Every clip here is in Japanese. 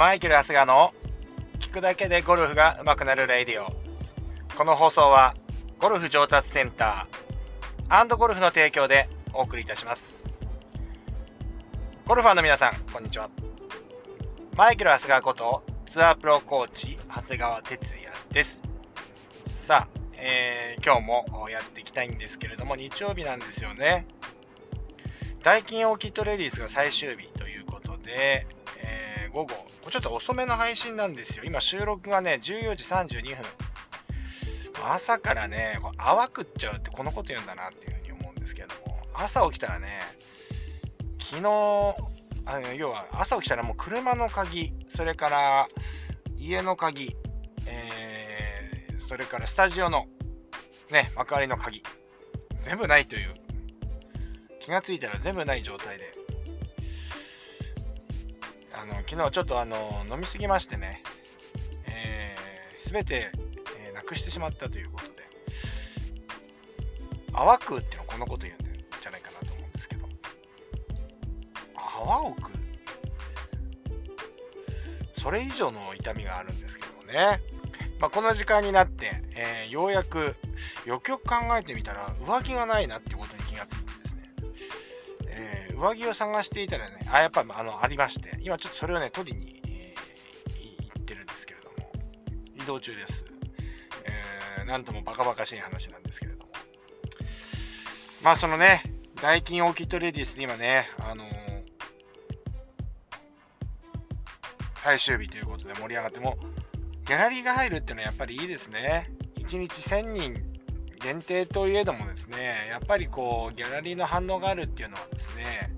マイケル・アスガの聞くだけでゴルフが上手くなる radio。この放送はゴルフ上達センターゴルフの提供でお送りいたします。ゴルファーの皆さんこんにちは。マイケル・アスガことツアープロコーチ長谷川哲也です。さあ、えー、今日もやっていきたいんですけれども日曜日なんですよね。ダイキンオーキッドレディースが最終日ということで、えー、午後、ちょっと遅めの配信なんですよ。今収録がね、14時32分。朝からね、泡食っちゃうってこのこと言うんだなっていうふうに思うんですけども、朝起きたらね、昨日、あの要は朝起きたらもう車の鍵、それから家の鍵、えー、それからスタジオのね、幕張の鍵、全部ないという気がついたら全部ない状態であの昨日ちょっとあの飲みすぎましてね、えー、全て、えー、なくしてしまったということで。泡食うっていうのはこのこと言うんじゃないかなと思うんですけど。泡を食うそれ以上の痛みがあるんですけどね、まあ、この時間になって、えー、ようやくよくよく考えてみたら上着がないなってこと上着を探していたらね、あ、やっぱあの、ありまして、今ちょっとそれをね、取りに、えー、行ってるんですけれども、移動中です。えー、なんともバカバカしい話なんですけれども。まあそのね、ダイキンオーキッドレディスで今ね、あのー、最終日ということで盛り上がっても、ギャラリーが入るっていうのはやっぱりいいですね。1日1000人限定といえどもですねやっぱりこうギャラリーの反応があるっていうのはですね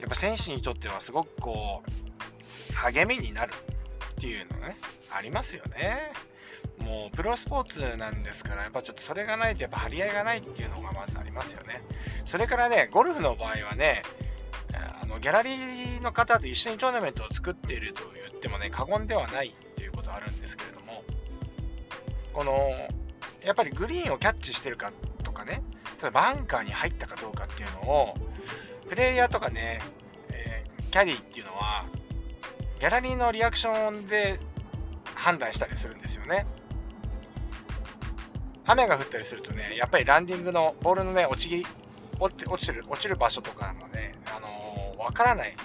やっぱ選手にとってはすごくこう励みになるっていうのねありますよね。もうプロスポーツなんですからやっぱちょっとそれがないとやっぱ張り合いがないっていうのがまずありますよね。それからねゴルフの場合はねあのギャラリーの方と一緒にトーナメントを作っていると言ってもね過言ではないっていうことあるんですけれどもこのやっぱりグリーンをキャッチしてるかとかね例えばバンカーに入ったかどうかっていうのをプレイヤーとかね、えー、キャディっていうのはギャラリーのリアクションで判断したりするんですよね。雨が降ったりするとねやっぱりランディングのボールのね落ち落ちてる落ちる場所とかがねあのー、わからない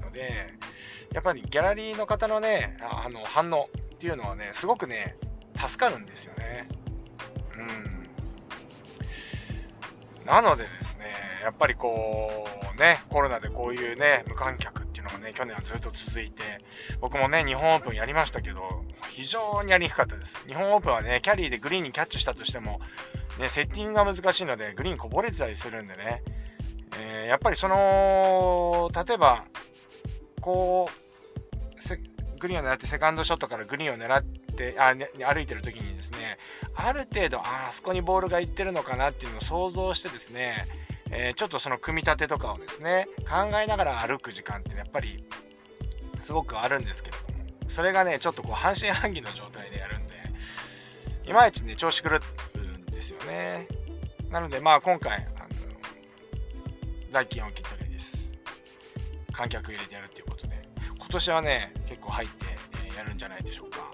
のでやっぱりギャラリーの方のねあの反応っていうのはねすごくね助かるんですよね。うん、なのでですねやっぱりこうねコロナでこういうね無観客っていうのがね去年はずっと続いて僕もね日本オープンやりましたけど非常にやりにくかったです。日本オープンはねキャリーでグリーンにキャッチしたとしても、ね、セッティングが難しいのでグリーンこぼれてたりするんでね、えー、やっぱりその例えばこうグリーンを狙ってセカンドショットからグリーンを狙ってあ、ね、歩いてる時にですねある程度あそこにボールがいってるのかなっていうのを想像してですね、えー、ちょっとその組み立てとかをですね考えながら歩く時間ってやっぱりすごくあるんですけれどもそれがねちょっとこう半信半疑の状態でやるんでいまいちね調子狂うんですよねなのでまあ今回あの代金を切ったりです観客入れてやるっていうことで今年はね結構入って、やるんじゃないでしょうか。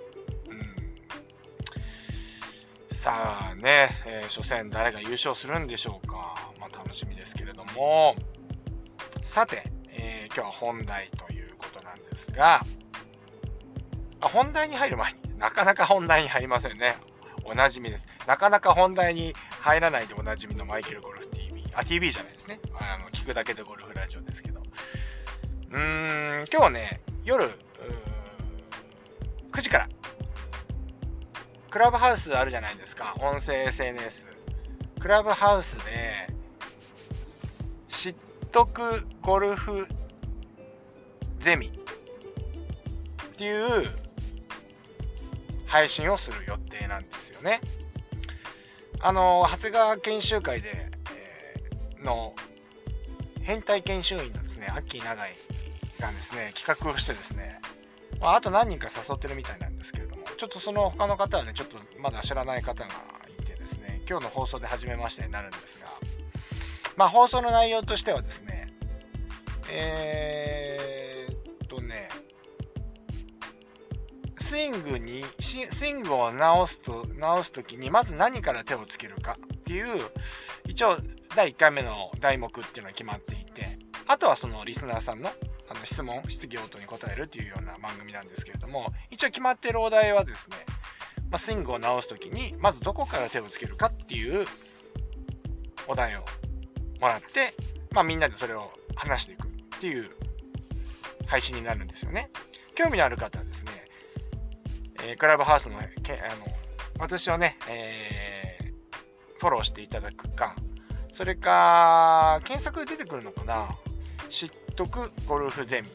さあね、えー、初戦誰が優勝するんでしょうか。まあ、楽しみですけれども、さて、えー、今日は本題ということなんですが、あ本題に入る前になかなか本題に入りませんね。おなじみです。なかなか本題に入らないでおなじみのマイケルゴルフ TV。あ、TV じゃないですね。あの聞くだけでゴルフラジオですけど。うーん、今日ね、夜、9時からクラブハウスあるじゃないですか。音声 SNS クラブハウスで知っとくゴルフゼミ。っていう配信をする予定なんですよね。あの長谷川研修会で、えー、の変態研修員のですねアッキー長井がですね企画をしてですね。まあ、あと何人か誘ってるみたいなんですけど、ちょっとその他の方はね、ちょっとまだ知らない方がいてですね、今日の放送で初めましてになるんですが、まあ、放送の内容としてはですね、えー、っとね、スイングに、スイングを直すと、直すときに、まず何から手をつけるかっていう、一応、第1回目の題目っていうのが決まっていて、あとはそのリスナーさんのあの質問、質疑応答に答えるっていうような番組なんですけれども、一応決まってるお題はですね、まあ、スイングを直す時に、まずどこから手をつけるかっていうお題をもらって、まあ、みんなでそれを話していくっていう配信になるんですよね。興味のある方はですね、えー、クラブハウスのけあの私をね、えー、フォローしていただくか、それか、検索で出てくるのかな？知っとくゴルフゼミ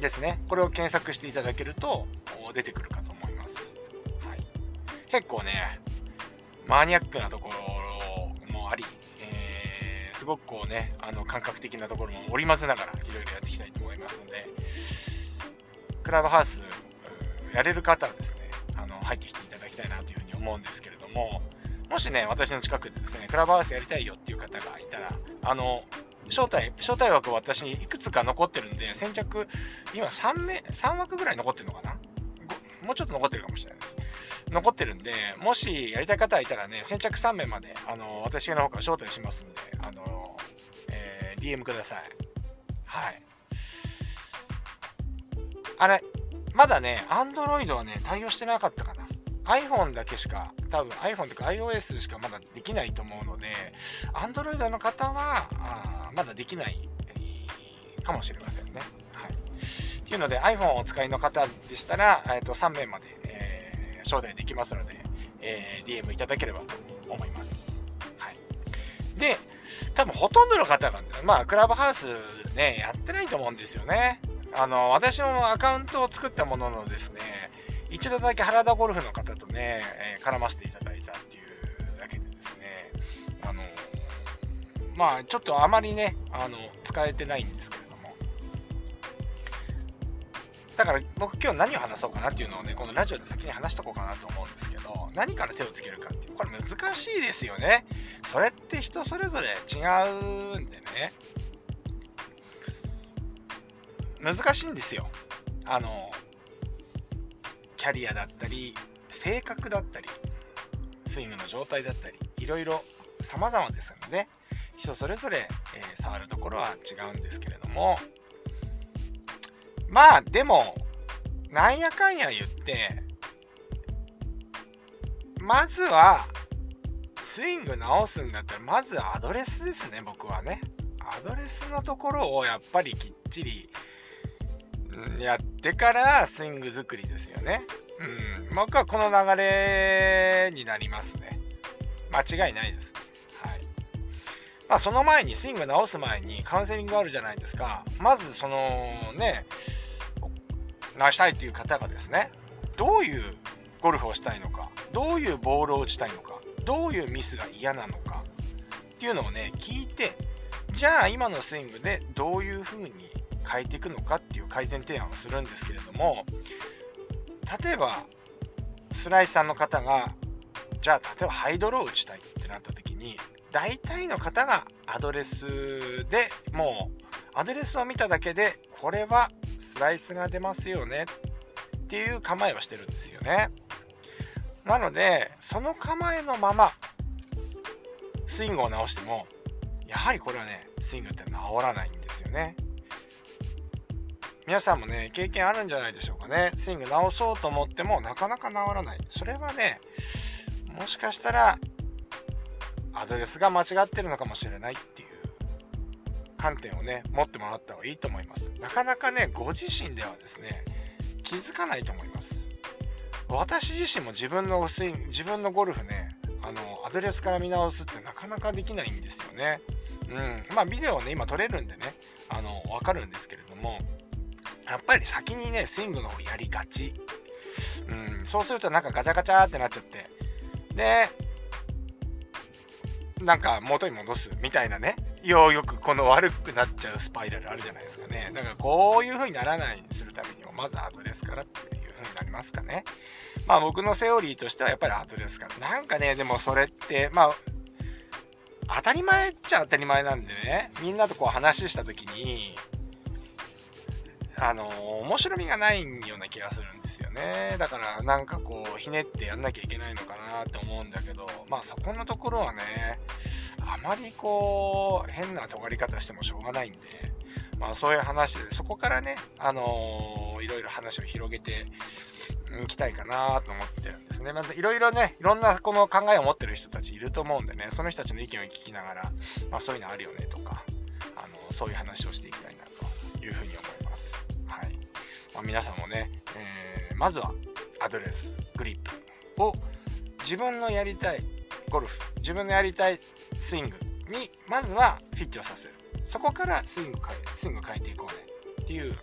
ですね。これを検索していただけると出てくるかと思います。はい、結構ね、マニアックなところもあり、えー、すごくこうね、あの感覚的なところも織り交ぜながらいろいろやっていきたいと思いますので、クラブハウスやれる方はですね、あの入ってきていただきたいなというふうに思うんですけれども、もしね、私の近くでですね、クラブハウスやりたいよっていう方がいたら、あの、招待、招待枠私にいくつか残ってるんで、先着、今3名、3枠ぐらい残ってるのかな？もうちょっと残ってるかもしれないです。残ってるんで、もしやりたい方いたらね、先着3名まで、あの、私の方から招待しますんで、あの、えー、DM ください。はい。あれ、まだね、Android はね、対応してなかったかな。iPhone だけしか、多分 iPhone とか iOS しかまだできないと思うので、Android の方は、あまだできないかもしれませんね。はい。っていうので iPhone をお使いの方でしたら、えー、と3名まで、えー、招待できますので、えー、DM いただければと思います。はい。で、多分ほとんどの方が、まあ、クラブハウスね、やってないと思うんですよね。あの、私もアカウントを作ったもののですね、一度だけ原田ゴルフの方とね、え、絡ませていただまあちょっとあまりね、あの、使えてないんですけれども、だから僕今日何を話そうかなっていうのをね、このラジオで先に話しとこうかなと思うんですけど、何から手をつけるかっていう、これ難しいですよね。それって人それぞれ違うんでね、難しいんですよ。あの、キャリアだったり性格だったりスイングの状態だったりいろいろ様々ですので人それぞれ、えー、触るところは違うんですけれどもまあでもなんやかんや言ってまずはスイング直すんだったらまずアドレスですね僕はねアドレスのところをやっぱりきっちりやってからスイング作りですよね。うん。僕はこの流れになりますね。間違いないです。はい。まあその前に、スイング直す前にカウンセリングがあるじゃないですか。まずそのね、直したいという方がですね、どういうゴルフをしたいのか、どういうボールを打ちたいのか、どういうミスが嫌なのかっていうのをね、聞いて、じゃあ今のスイングでどういう風に変えていくのかっていう改善提案をするんですけれども例えばスライスさんの方がじゃあ例えばハイドロー打ちたいってなった時に大体の方がアドレスでもうアドレスを見ただけでこれはスライスが出ますよねっていう構えをしてるんですよねなのでその構えのままスイングを直してもやはりこれはねスイングって治らないんですよね皆さんもね、経験あるんじゃないでしょうかね。スイング直そうと思ってもなかなか治らない。それはね、もしかしたらアドレスが間違ってるのかもしれないっていう観点をね、持ってもらった方がいいと思います。なかなかね、ご自身ではですね、気づかないと思います。私自身も自分のスイング、自分のゴルフね、あの、アドレスから見直すってなかなかできないんですよね。うん。まあ、ビデオね、今撮れるんでね、あの、わかるんですけれども、やっぱり先にね、スイングの方やりがち。うん、そうするとなんかガチャガチャってなっちゃって、で、なんか元に戻すみたいなね、ようよくこの悪くなっちゃうスパイラルあるじゃないですかね。だからこういう風にならないにするためにも、まずアドレスからっていう風になりますかね。まあ僕のセオリーとしてはやっぱりアドレスから。なんかね、でもそれって、まあ、当たり前っちゃ当たり前なんでね、みんなとこう話した時に、あの面白みがないような気がするんですよねだからなんかこうひねってやんなきゃいけないのかなって思うんだけどまあそこのところはねあまりこう変な尖り方してもしょうがないんでまあそういう話でそこからねあのー、いろいろ話を広げていきたいかなと思ってるんですね。まずいろいろね、いろんなこの考えを持ってる人たちいると思うんでね、その人たちの意見を聞きながら、まあそういうのあるよねとか、あの、そういう話をしていきたいなというふうに思います。まあ、皆さんもね、えー、まずはアドレス、グリップを自分のやりたいゴルフ、自分のやりたいスイングに、まずはフィットさせる。そこからスイング変え、スイング変えていこうねっていう、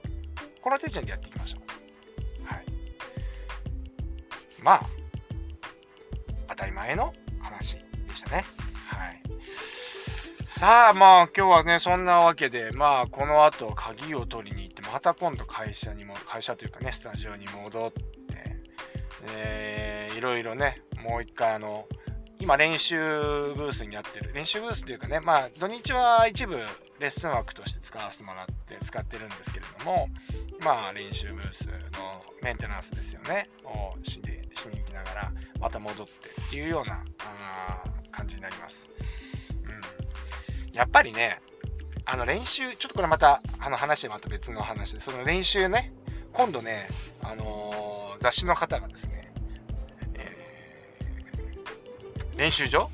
この手順でやっていきましょうはい。まあ当たり前の話でしたね。はい。さあまあ今日はねそんなわけでまあこの後鍵を取りにまた今度会社にも会社というかねスタジオに戻ってえー、いろいろねもう一回あの今練習ブースになってる。練習ブースというかねまあ土日は一部レッスン枠として使わせてもらって使ってるんですけれどもまあ練習ブースのメンテナンスですよね。をしでしに行きながらまた戻ってっていうようなあ感じになります、うん、やっぱりねあの練習ちょっとこれまたあの話はまた別の話でその練習ね今度ねあのー、雑誌の方がですね、えー、練習場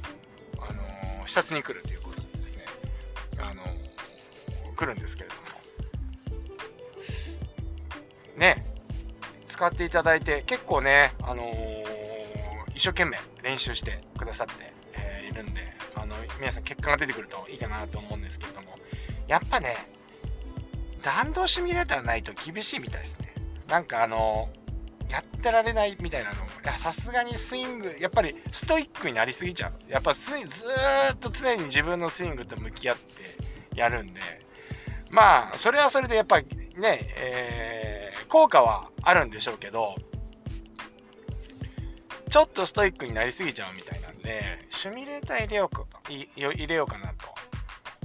あのー、視察に来るということでですねあの来るんですけれども。ね使っていただいて結構ね、あの、一生懸命練習してくださって、るんであの皆さん結果が出てくるといいかなと思うんですけれども。やっぱね弾道シミュレーターないと厳しいみたいですね。なんかあの、やってられないみたいなのもさすがにスイングやっぱりストイックになりすぎちゃう。やっぱずっと常に自分のスイングと向き合ってやるんで。まあそれはそれでやっぱねえー効果はあるんでしょうけど、ちょっとストイックになりすぎちゃうみたいなんで、シミュレーター入れようか、入れようかなと。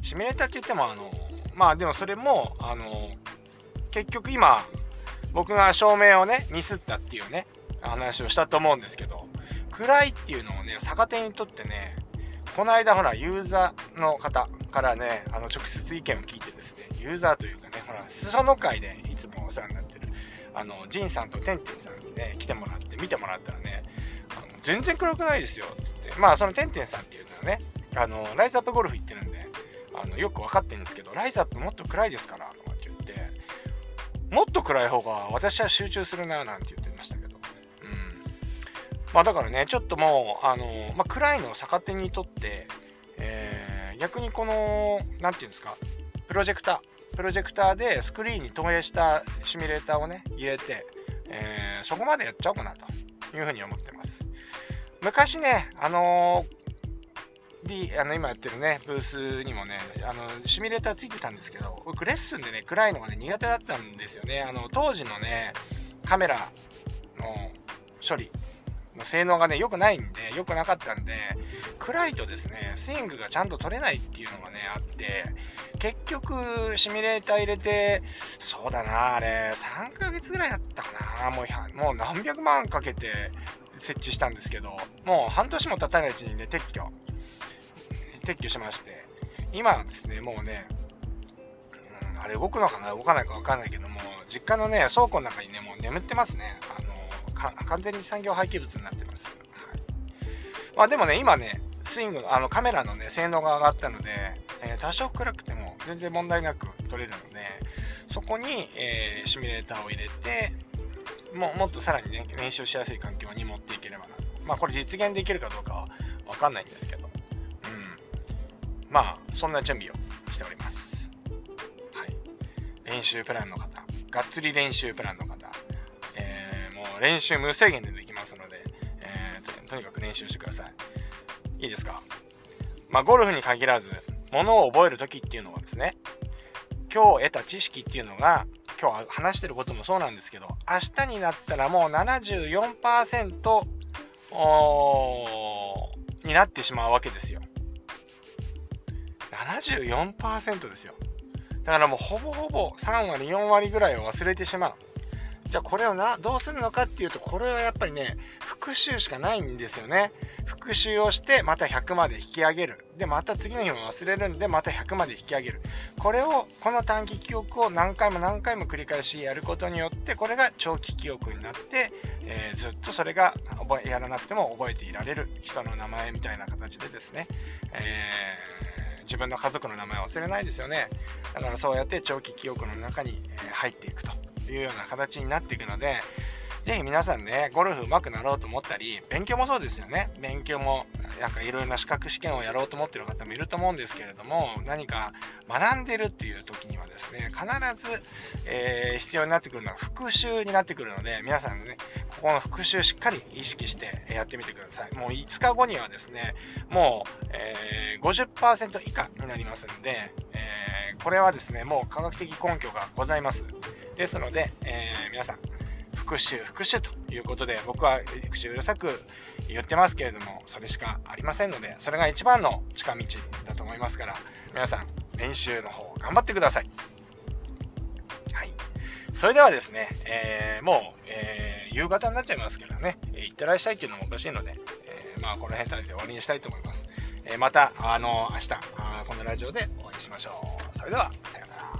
シミュレーターって言っても、あの、まあでもそれも、あの、結局今、僕が照明をね、ミスったっていうね、話をしたと思うんですけど、暗いっていうのをね、逆手にとってね、この間ほら、ユーザーの方からね、あの、直接意見を聞いてですね、ユーザーというかね、ほら、裾野会でいつもお世話になってるあのジンさんとテンテンさんにね来てもらって見てもらったらね全然暗くないですよっつって。まあそのテンテンさんっていうのはねあのライズアップゴルフ行ってるんであのよく分かってるんですけどライズアップもっと暗いですからとかって言ってもっと暗い方が私は集中するななんて言ってましたけど。うん。まあだからねちょっともうあの、まあ、暗いのを逆手にとって、えー、逆にこの何て言うんですかプロジェクタープロジェクターでスクリーンに投影したシミュレーターをね、入れて、えー、そこまでやっちゃおうかなというふうに思ってます。昔ね、あのー、D、あの今やってるね、ブースにもね、あの、シミュレーターついてたんですけど、僕レッスンでね、暗いのがね、苦手だったんですよね。あの、当時のね、カメラの処理の性能がね、良くないんで、良くなかったんで、暗いとですね、スイングがちゃんと取れないっていうのがね、あって、結局、シミュレーター入れて、そうだな、あれ、3ヶ月ぐらいだったかな、もう、もう何百万かけて設置したんですけど、もう半年も経たないうちにね、撤去、撤去しまして、今はですね、もうね、うん、あれ動くのかな動かないかわかんないけども、実家のね、倉庫の中にね、もう眠ってますね。あの完全に産業廃棄物になってます。はい、まあでもね、今ね、スイングあのカメラのね、性能が上がったので、えー、多少暗くても全然問題なく撮れるので、そこに、えー、シミュレーターを入れて、ももっとさらにね、練習しやすい環境に持っていければなと。まあこれ実現できるかどうかはわかんないんですけど、うん。まあ、そんな準備をしております。はい。練習プランの方、がっつり練習プランの方、えー、もう練習無制限でできますので、えーと、とにかく練習してください。いいですか？まあ、ゴルフに限らず、ものを覚える時っていうのはですね、今日得た知識っていうのが、今日話してることもそうなんですけど、明日になったらもう74%になってしまうわけですよ。74%ですよ。だからもうほぼほぼ3割4割ぐらいを忘れてしまうじゃあこれをなどうするのかっていうとこれはやっぱりね復習しかないんですよね。復習をしてまた100まで引き上げる。でまた次の日も忘れるんでまた100まで引き上げる。これをこの短期記憶を何回も何回も繰り返しやることによってこれが長期記憶になって、えー、ずっとそれが覚えやらなくても覚えていられる人の名前みたいな形でですね、えー、自分の家族の名前忘れないですよね。だからそうやって長期記憶の中に入っていくと。いうような形になっていくので、ぜひ皆さんね、ゴルフ上手くなろうと思ったり、勉強もそうですよね。勉強も、なんかいろいろな資格試験をやろうと思ってる方もいると思うんですけれども、何か学んでるっていう時にはですね、必ず、えー、必要になってくるのは復習になってくるので、皆さんね、ここの復習しっかり意識してやってみてください。もう5日後にはですね、もう、えー、50%以下になりますんで、えー、これはですね、もう科学的根拠がございます。ですので、えー、皆さん、復習、復習ということで、僕は口うるさく言ってますけれども、それしかありませんので、それが一番の近道だと思いますから、皆さん、練習の方、頑張ってください。はい。それではですね、えー、もう、えー、夕方になっちゃいますけどね、えー、いってらっしゃいっていうのもおかしいので、えまあ、この辺で終わりにしたいと思います。えまた、あの、明日あ、このラジオでお会いしましょう。それでは、さようなら。